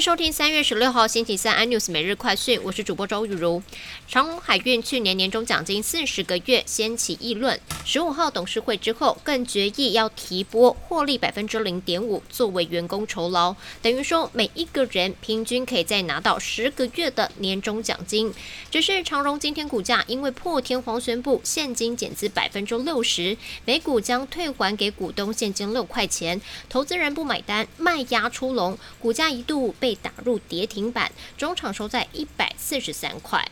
收听三月十六号星期三 iNews 每日快讯，我是主播周雨茹。长隆海运去年年终奖金四十个月掀起议论，十五号董事会之后更决议要提拨获利百分之零点五作为员工酬劳，等于说每一个人平均可以再拿到十个月的年终奖金。只是长荣今天股价因为破天荒宣布现金减资百分之六十，每股将退还给股东现金六块钱，投资人不买单，卖压出笼，股价一度。被被打入跌停板，中场收在一百四十三块。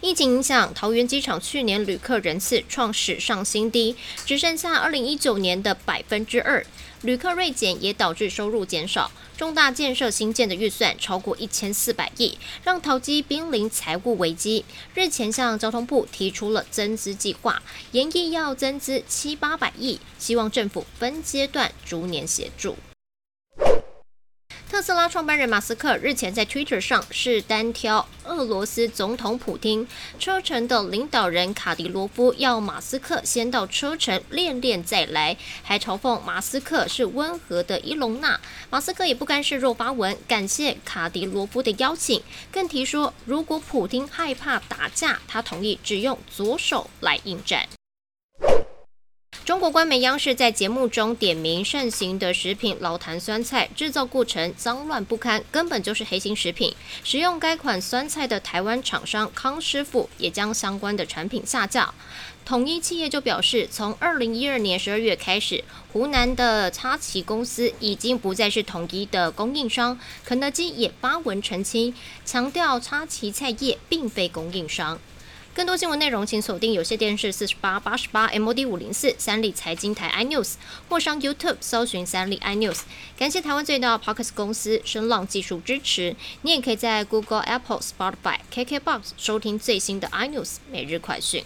疫情影响，桃园机场去年旅客人次创史上新低，只剩下二零一九年的百分之二。旅客锐减也导致收入减少，重大建设新建的预算超过一千四百亿，让桃机濒临财务危机。日前向交通部提出了增资计划，研议要增资七八百亿，希望政府分阶段逐年协助。特斯拉创办人马斯克日前在 Twitter 上是单挑俄罗斯总统普京，车臣的领导人卡迪罗夫要马斯克先到车臣练练再来，还嘲讽马斯克是温和的伊隆娜。马斯克也不甘示弱发文感谢卡迪罗夫的邀请，更提说如果普京害怕打架，他同意只用左手来应战。中国官媒央视在节目中点名盛行的食品老坛酸菜制造过程脏乱不堪，根本就是黑心食品。使用该款酸菜的台湾厂商康师傅也将相关的产品下架。统一企业就表示，从二零一二年十二月开始，湖南的叉旗公司已经不再是统一的供应商。肯德基也发文澄清，强调叉旗菜业并非供应商。更多新闻内容，请锁定有线电视四十八八十八 MOD 五零四三立财经台 iNews，或上 YouTube 搜寻三立 iNews。感谢台湾最大的 Parkes 公司声浪技术支持。你也可以在 Google、Apple、Spotify、KKBox 收听最新的 iNews 每日快讯。